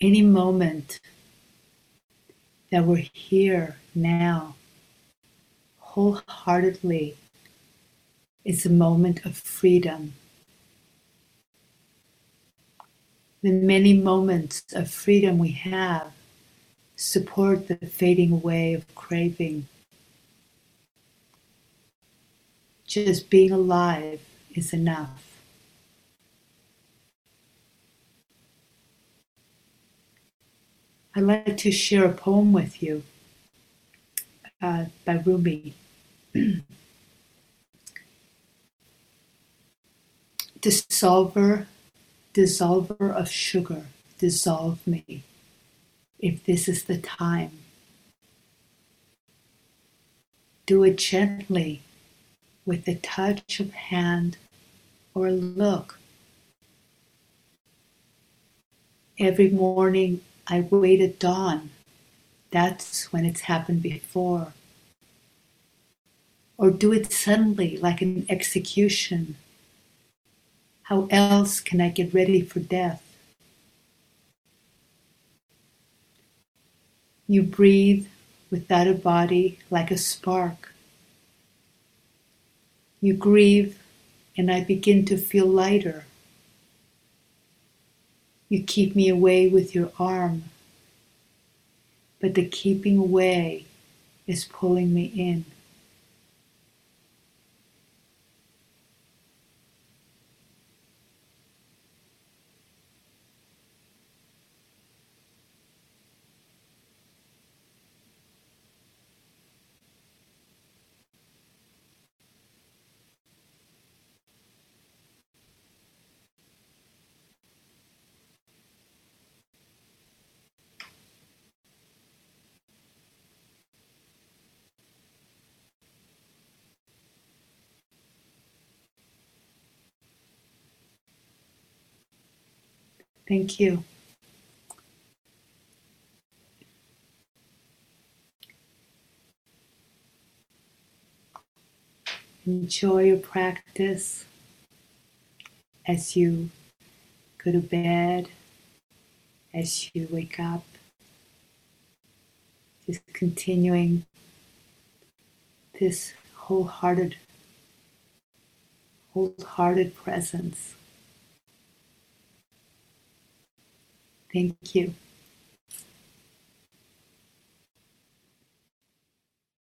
any moment that we're here now, wholeheartedly, is a moment of freedom. The many moments of freedom we have support the fading away of craving. Just being alive is enough. I'd like to share a poem with you uh, by Rumi. dissolver, dissolver of sugar, dissolve me, if this is the time. Do it gently with a touch of hand or look. Every morning I wait at dawn. That's when it's happened before. Or do it suddenly, like an execution. How else can I get ready for death? You breathe without a body like a spark. You grieve, and I begin to feel lighter. You keep me away with your arm, but the keeping away is pulling me in. Thank you. Enjoy your practice as you go to bed, as you wake up. Just continuing this wholehearted, wholehearted presence. Thank you.